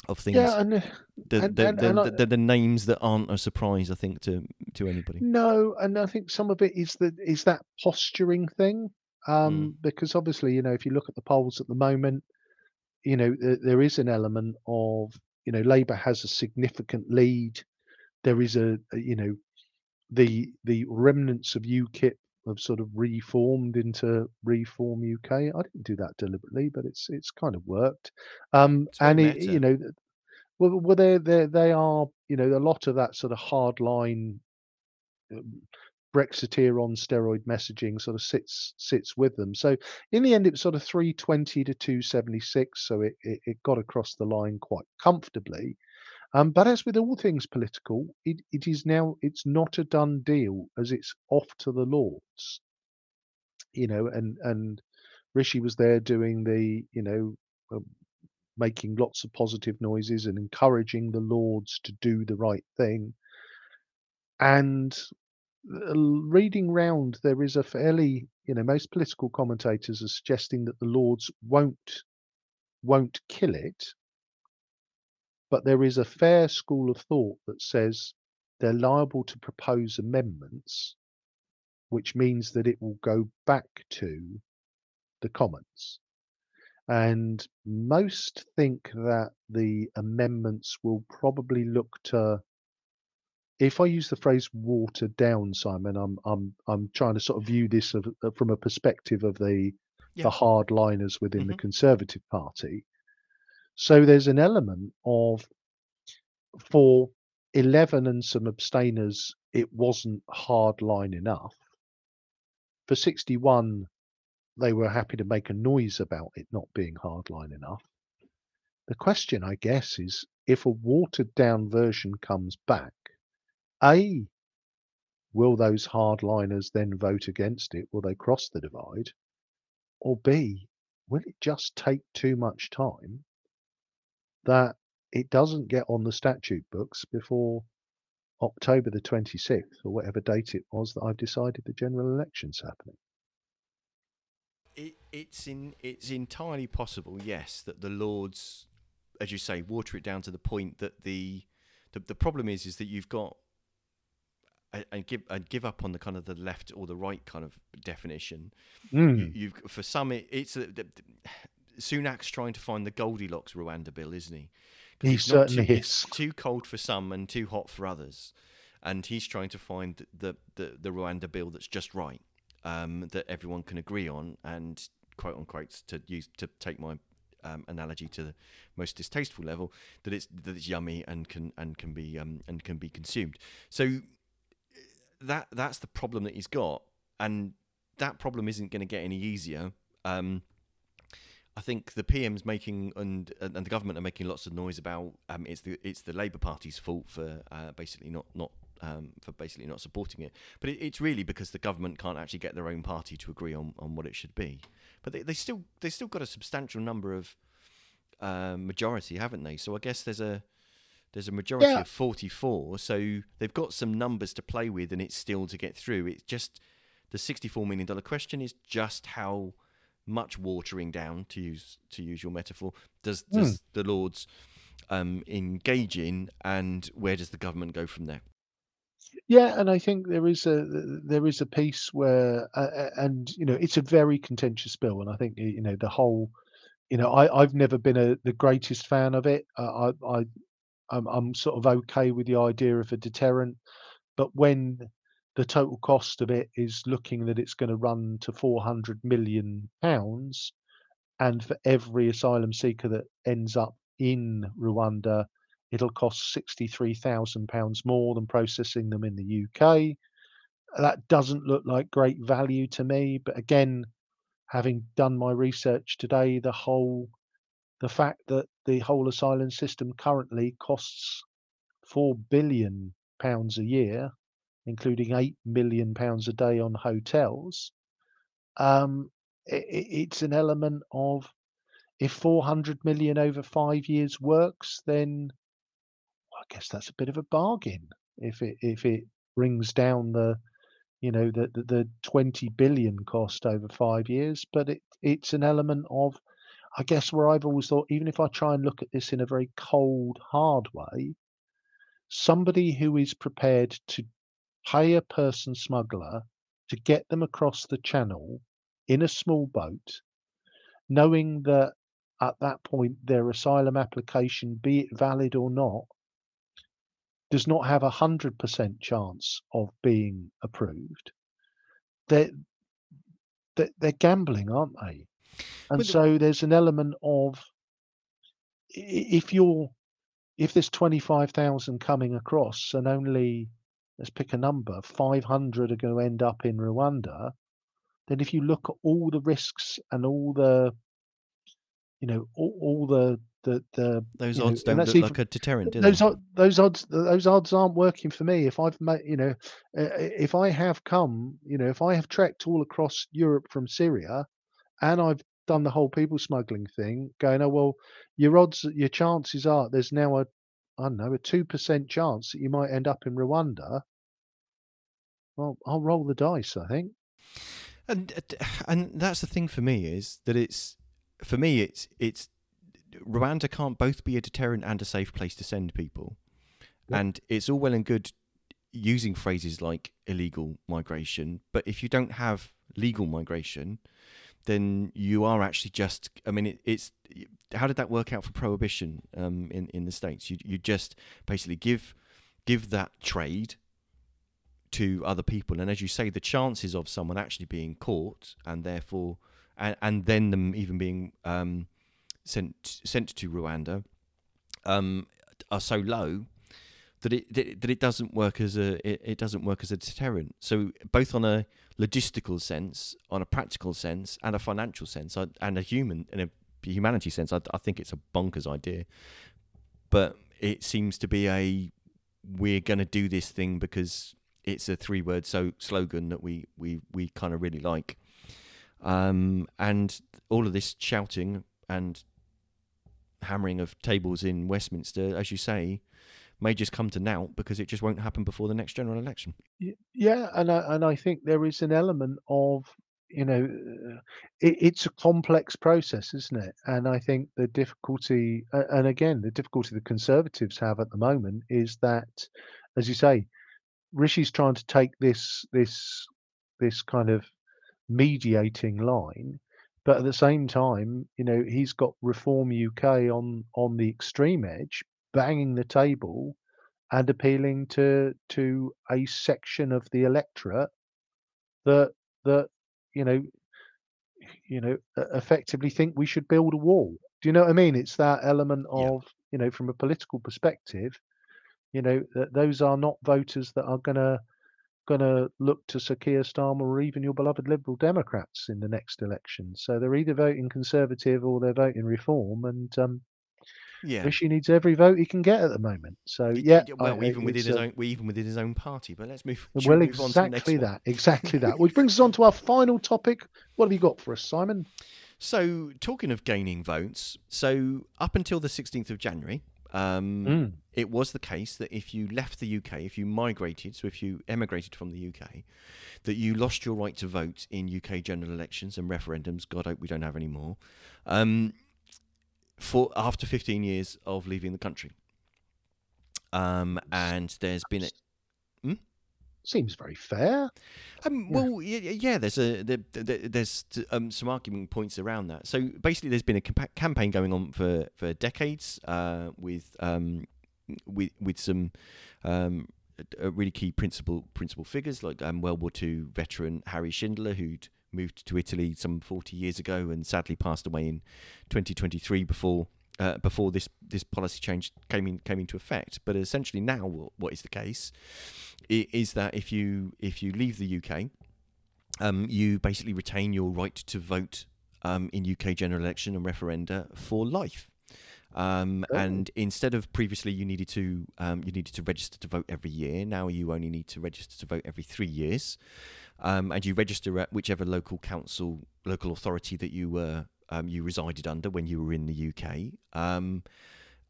of things. Yeah, and the, and- the, and- the, and the, the, the names that aren't a surprise, I think, to to anybody. no, and I think some of it is that is that posturing thing. Um, because obviously, you know, if you look at the polls at the moment, you know, there, there is an element of, you know, Labour has a significant lead. There is a, a, you know, the the remnants of UKIP have sort of reformed into Reform UK. I didn't do that deliberately, but it's it's kind of worked. Um, and it, you know, well, well, they they they are, you know, a lot of that sort of hard line um, Brexiteer on steroid messaging sort of sits sits with them. So in the end, it was sort of 320 to 276. So it, it, it got across the line quite comfortably. Um, but as with all things political, it, it is now it's not a done deal as it's off to the Lords. You know, and and Rishi was there doing the you know um, making lots of positive noises and encouraging the Lords to do the right thing. And uh, reading round, there is a fairly, you know, most political commentators are suggesting that the Lords won't won't kill it, but there is a fair school of thought that says they're liable to propose amendments, which means that it will go back to the Commons. And most think that the amendments will probably look to if I use the phrase watered down, Simon, I'm I'm I'm trying to sort of view this of, uh, from a perspective of the Yeah. the hardliners within the Mhm. Conservative Party. So there's an element of for eleven and some abstainers, it wasn't hardline enough. For sixty-one, they were happy to make a noise about it not being hardline enough. The question, I guess, is if a watered down version comes back, A, will those hardliners then vote against it? Will they cross the divide? Or B, will it just take too much time that it doesn't get on the statute books before October the 26th or whatever date it was that I've decided the general election's happening? It, it's in it's entirely possible, yes, that the Lords, as you say, water it down to the point that the the, the problem is is that you've got and give and give up on the kind of the left or the right kind of definition. Hmm. You, you've for some it, it's a, the, Sunak's trying to find the Goldilocks Rwanda bill, isn't he? He it's certainly too, is. It's too cold for some and too hot for others, and he's trying to find the the, the Rwanda bill that's just right, um, that everyone can agree on, and quote unquote to use to take my um, analogy to the most distasteful level, that it's that it's yummy and can and can be um, and can be consumed. So that that's the problem that he's got, and that problem isn't going to get any easier. Um, I think the PM's making and and the government are making lots of noise about um, it's the it's the Labour Party's fault for uh, basically not not um, for basically not supporting it. But it, it's really because the government can't actually get their own party to agree on, on what it should be. But they, they still they still got a substantial number of um, majority, haven't they? So I guess there's a there's a majority Yeah. of 44. So they've got some numbers to play with, and it's still to get through. It's just the 64 million dollar question is just how much watering down to use to use your metaphor does does the lords um, engage in and where does the government go from there Yeah, and I think there is a there is a piece where, uh, uh, and you know, it's a very contentious bill, and I think you know the whole, you know, I I've never been a the greatest fan of it. Uh, I I I'm, I'm sort of okay with the idea of a deterrent, but when the total cost of it is looking that it's going to run to 400 million pounds, and for every asylum seeker that ends up in Rwanda, it'll cost 63,000 pounds more than processing them in the UK. That doesn't look like great value to me, but again, having done my research today, the whole the fact that the whole asylum system currently costs 4 billion pounds a year, including 8 million pounds a day on hotels. Um, i i- it's an element of if 400 million over five years works, then I guess that's a bit of a bargain. If it if it brings down the you know the the, the 20 billion cost over five years, but it it's an element of I guess where I've always thought, even if I try and look at this in a very cold, hard way, somebody who is prepared to pay a person smuggler to get them across the channel in a small boat, knowing that at that point their asylum application, be it valid or not, does not have a hundred percent chance of being approved. They're, they're they're gambling, aren't they? And so there's an element of if you're if there's 25,000 coming across and only let's pick a number 500 are going to end up in Rwanda then if you look at all the risks and all the you know all, all the the the those you know, odds don't look even- like a deterrent do those they? those odds those odds aren't working for me. If i've made you know uh, if i have come you know if i have trekked all across europe from syria and i've done the whole people smuggling thing going oh well your odds your chances are there's now a i don't know a 2% chance that you might end up in rwanda well i'll roll the dice i think and uh, and that's the thing for me is that it's for me it's it's Rwanda can't both be a deterrent and a safe place to send people. Yeah. And it's all well and good using phrases like illegal migration, but if you don't have legal migration, then you are actually just. I mean, it, it's how did that work out for prohibition um, in in the states? You you just basically give give that trade to other people, and as you say, the chances of someone actually being caught and therefore and, and then them even being um, sent sent to Rwanda um, are so low that it that it doesn't work as a it, doesn't work as a deterrent. So both on a logistical sense, on a practical sense, and a financial sense, and a human in a humanity sense, I, I think it's a bonkers idea. But it seems to be a we're going to do this thing because it's a three word so slogan that we we we kind of really like. Um, and all of this shouting and hammering of tables in Westminster, as you say, may just come to naught because it just won't happen before the next general election. Yeah, and I and I think there is an element of you know uh, it, it's a complex process, isn't it? And I think the difficulty, and again, the difficulty the Conservatives have at the moment is that, as you say, Rishi's trying to take this this this kind of mediating line, but at the same time, you know, he's got Reform UK on on the extreme edge, banging the table and appealing to to a section of the electorate that that you know you know effectively think we should build a wall do you know what i mean it's that element Yeah. of you know from a political perspective you know that those are not voters that are going to going to look to Sir Keir Starmer or even your beloved Liberal Democrats in the next election. So they're either voting Conservative or they're voting Reform, and um, Yeah. Rishi needs every vote he can get at the moment. So yeah, Well, I- even within his uh, own, even within his own party. But let's move. Well, we move on to the next exactly that, exactly that. Which brings us on to our final topic. What have you got for us, Simon? So, talking of gaining votes, so up until the 16th of January, um, Mm. it was the case that if you left the UK, if you migrated, so if you emigrated from the UK, that you lost your right to vote in UK general elections and referendums. God hope we don't have any more. Um, for after 15 years of leaving the country, um, and there's been a, Seems very fair. Um, Yeah. well, y- y- yeah. There's a there, there- there's um, some argument points around that. So basically, there's been a campa- campaign going on for for decades uh, with um, with with some um, really key principal principal figures like um, World War II veteran Harry Schindler, who'd moved to Italy some 40 years ago and sadly passed away in 2023 before. Uh, before this, this policy change came in came into effect, but essentially now what, what is the case is that if you if you leave the UK, um, you basically retain your right to vote um, in UK general election and referenda for life. Um, Oh. And instead of previously you needed to um, you needed to register to vote every year, now you only need to register to vote every three years, um, and you register at whichever local council, local authority that you were um, you resided under when you were in the UK. Um,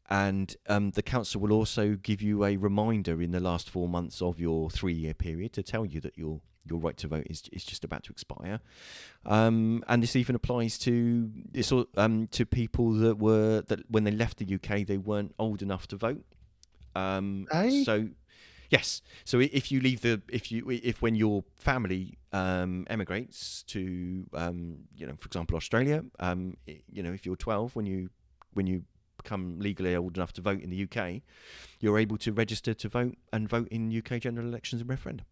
and um, the council will also give you a reminder in the last four months of your three-year period to tell you that your your right to vote is is just about to expire. Um, and this even applies to this um, to people that were that when they left the UK they weren't old enough to vote. So yes, so if you leave the if you if when your family um, emigrates to um, you know for example Australia, um, you know if you're 12 when you when you become legally old enough to vote in the UK, you're able to register to vote and vote in UK general elections and referendum.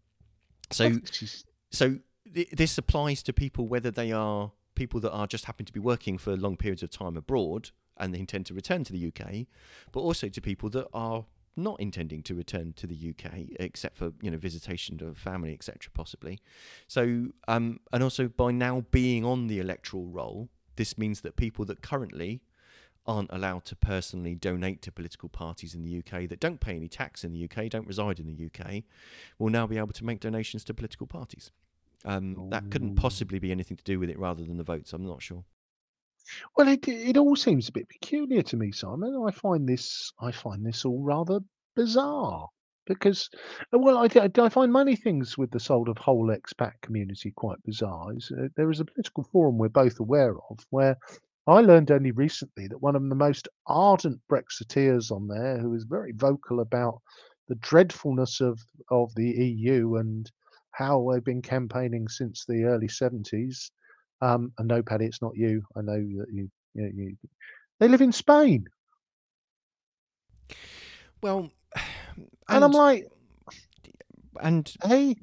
So This so th- this applies to people whether they are people that are just happen to be working for long periods of time abroad and they intend to return to the UK, but also to people that are not intending to return to the UK except for you know visitation to family etc possibly. So um and also by now being on the electoral roll this means that people that currently aren't allowed to personally donate to political parties in the UK that don't pay any tax in the UK don't reside in the UK will now be able to make donations to political parties. Um, that couldn't possibly be anything to do with it rather than the votes i'm not sure well, it it all seems a bit peculiar to me, Simon. I find this I find this all rather bizarre because, uh, well, I find many things with the sort of whole expat community quite bizarre. Uh, there is a political forum we're both aware of where I learned only recently that one of the most ardent Brexiteers on there, who is very vocal about the dreadfulness of of the EU and how they've been campaigning since the early 70s. Um, and no, Paddy, it's not you. I know that you, you, you they live in Spain. Well, And, I'm like, and hey,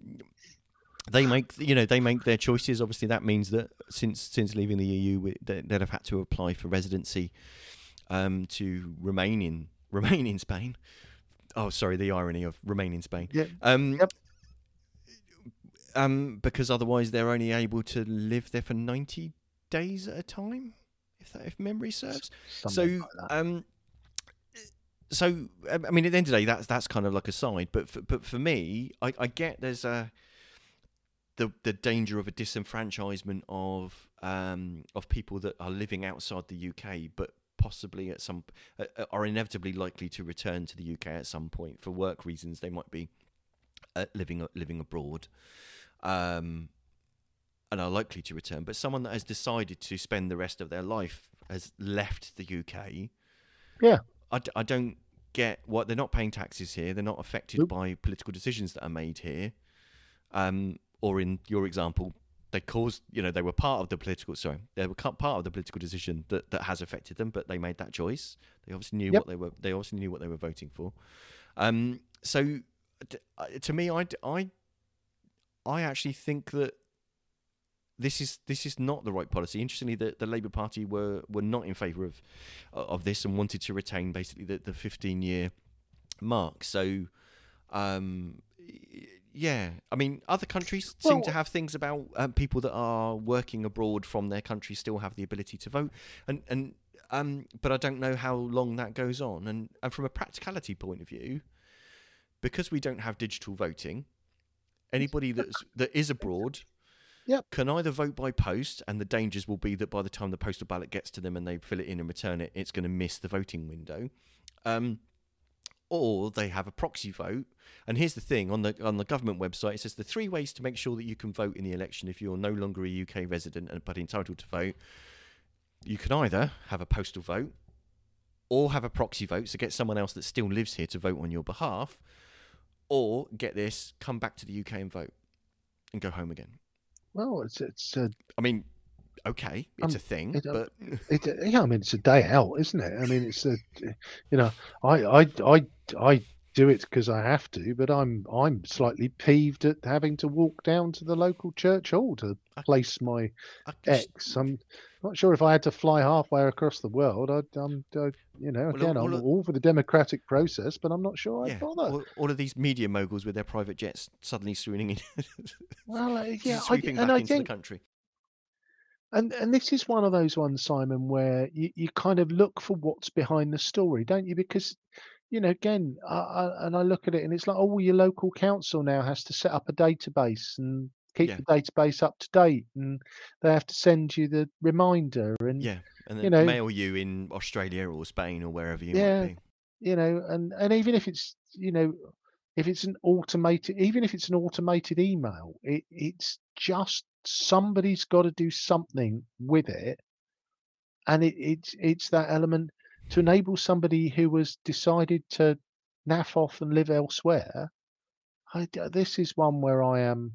they make you know they make their choices. Obviously, that means that since since leaving the EU, they, they'd have had to apply for residency um, to remain in remain in Spain. Oh, sorry, the irony of remain in Spain. Yeah. Um, Yep. Um, because otherwise they're only able to live there for ninety days at a time, if that if memory serves. something so like um so um, i mean at the end of the day that's that's kind of like a side but for, but for me i i get there's a the the danger of a disenfranchisement of um of people that are living outside the uk but possibly at some uh, uh, are inevitably likely to return to the uk at some point for work reasons. They might be uh, living living abroad um and are likely to return, but someone that has decided to spend the rest of their life has left the UK. Yeah. I, d- I don't get what they're not paying taxes here. They're not affected Nope. by political decisions that are made here. Um, or in your example, they caused, you know, they were part of the political, sorry, they were part of the political decision that, that has affected them, but they made that choice. They obviously knew Yep. what they were, they obviously knew what they were voting for. Um, so d- uh, to me, I, d- I, I actually think that this is this is not the right policy. Interestingly, the, the Labour Party were were not in favour of of this and wanted to retain basically the, the 15 year mark. So, um, yeah, I mean, other countries seem to have things about um, people that are working abroad from their country still have the ability to vote, and and um, but I don't know how long that goes on. And and from a practicality point of view, because we don't have digital voting, anybody that's that is abroad Yep. can either vote by post, and the dangers will be that by the time the postal ballot gets to them and they fill it in and return it, it's going to miss the voting window. Um, or they have a proxy vote. And here's the thing: on the on the government website, it says the three ways to make sure that you can vote in the election if you're no longer a UK resident and but entitled to vote. You can either have a postal vote, or have a proxy vote, so get someone else that still lives here to vote on your behalf, or get this, come back to the UK and vote, and go home again. well, it's it's a I mean, okay, it's Um, a thing, it, uh, but It, yeah, I mean it's a day out, isn't it? I mean it's a, you know, I I I I do it because I have to, but I'm I'm slightly peeved at having to walk down to the local church hall to I- place my ex. I can just- X. I'm not sure if I had to fly halfway across the world. I'd, I'm, I, you know, Well, again, all I'm of- all for the democratic process, but I'm not sure I'd bother. all, all of these media moguls with their private jets suddenly swooning in, Well, uh, yeah, I, sweeping and back I into think the country. And and this is one of those ones, Simon, where you, you kind of look for what's behind the story, don't you? Because, you know, again, I, I, and I look at it and it's like, oh, your local council now has to set up a database and keep Yeah. the database up to date, and they have to send you the reminder, and Yeah, and then you know- mail you in Australia or Spain or wherever you Yeah. might be. you know, and and even if it's you know, if it's an automated, even if it's an automated email, it it's just somebody's got to do something with it, and it, it's it's that element to enable somebody who has decided to naff off and live elsewhere. I this is one where I am,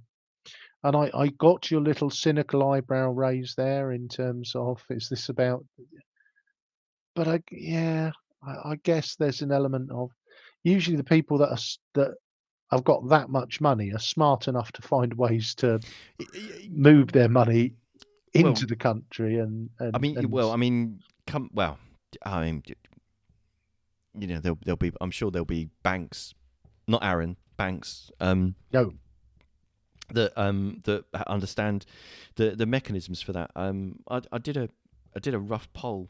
and I I got your little cynical eyebrow raised there in terms of is this about? But I yeah, I, I guess there's an element of usually the people that are that have got that much money are smart enough to find ways to move their money Well, into the country and, and I mean, and well, I mean, come well. I mean, you know, there'll there'll be. I'm sure there'll be banks, not Arron Banks. Um, no that um that understand the the mechanisms for that. Um, I I did a I did a rough poll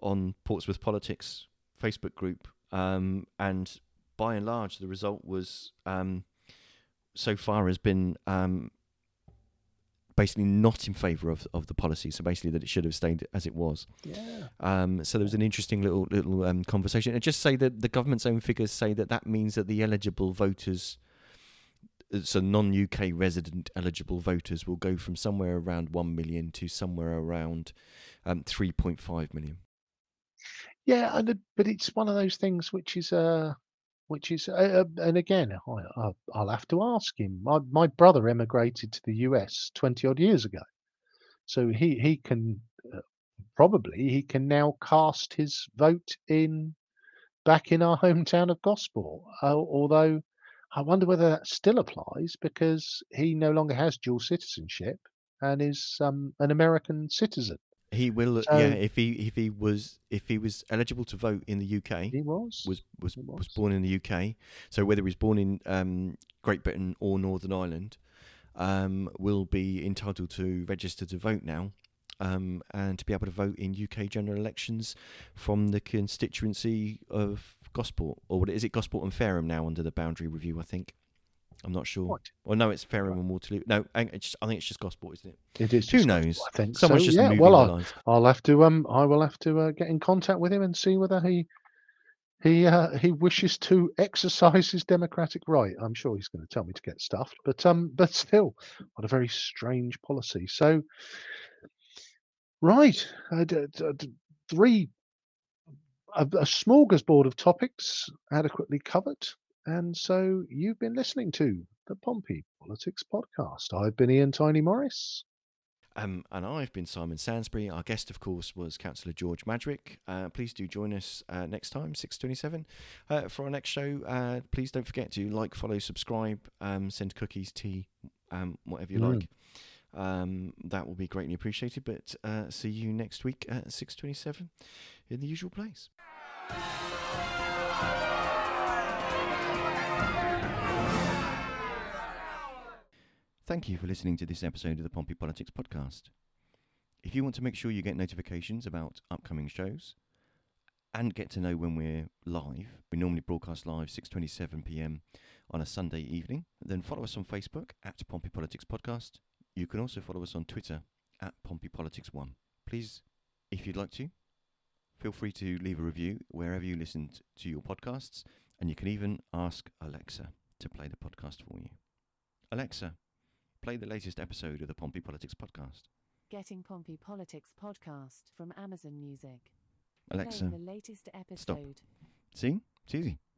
on Portsmouth Politics Facebook group. Um, and by and large, the result was um, so far has been um, basically not in favour of of the policy. So basically, that it should have stayed as it was. yeah Um, so there was an interesting little little um, conversation, and just say that the government's own figures say that that means that the eligible voters so non-UK resident eligible voters will go from somewhere around one million to somewhere around um, three point five million. Yeah, and but it's one of those things which is uh which is uh, uh, and again I, I I'll have to ask him. My my brother emigrated to the US twenty odd years ago, so he he can uh, probably he can now cast his vote in back in our hometown of Gosport. Uh, although I wonder whether that still applies because he no longer has dual citizenship and is um, an American citizen. He will, So- yeah. If he if he was if he was eligible to vote in the UK, He was was was He was was. born in the UK. So whether he's born in um, Great Britain or Northern Ireland, um, will be entitled to register to vote now, um, and to be able to vote in UK general elections from the constituency of Gosport, or what is it, Gosport and Fareham now under the boundary review? I think. I'm not sure. What? Well, no, it's Fareham and Waterloo. No, I it's- I think it's just Gosport, isn't it? It is. Who just knows? I think Someone's so. just yeah. moving Well, I'll, lines. I'll have to um I will have to uh, get in contact with him and see whether he he uh, he wishes to exercise his democratic right. I'm sure he's going to tell me to get stuffed, but um but still, what a very strange policy. So, right, uh, d- d- three a, a smorgasbord of topics adequately covered. And so you've been listening to the Pompey Politics Podcast. I've been Ian Tiny Morris. Um, and I've been Simon Sansbury. Our guest, of course, was Councillor George Madgwick. Uh, please do join us uh, next time, 6.27, uh, for our next show. Uh, please don't forget to like, follow, subscribe, um, send cookies, tea, um, whatever you Mm. like. Um, that will be greatly appreciated. But uh, see you next week at 6.27 in the usual place. Thank you for listening to this episode of the Pompey Politics Podcast. If you want to make sure you get notifications about upcoming shows and get to know when we're live, we normally broadcast live 6:27 p.m. on a Sunday evening. Then follow us on Facebook at Pompey Politics Podcast. You can also follow us on Twitter at Pompey Politics One. Please, if you'd like to, feel free to leave a review wherever you listen to your podcasts, and you can even ask Alexa to play the podcast for you. Alexa, play the latest episode of the Pompey Politics Podcast. Getting Pompey Politics podcast from Amazon Music. Alexa, Playing the latest episode. stop. see? It's easy.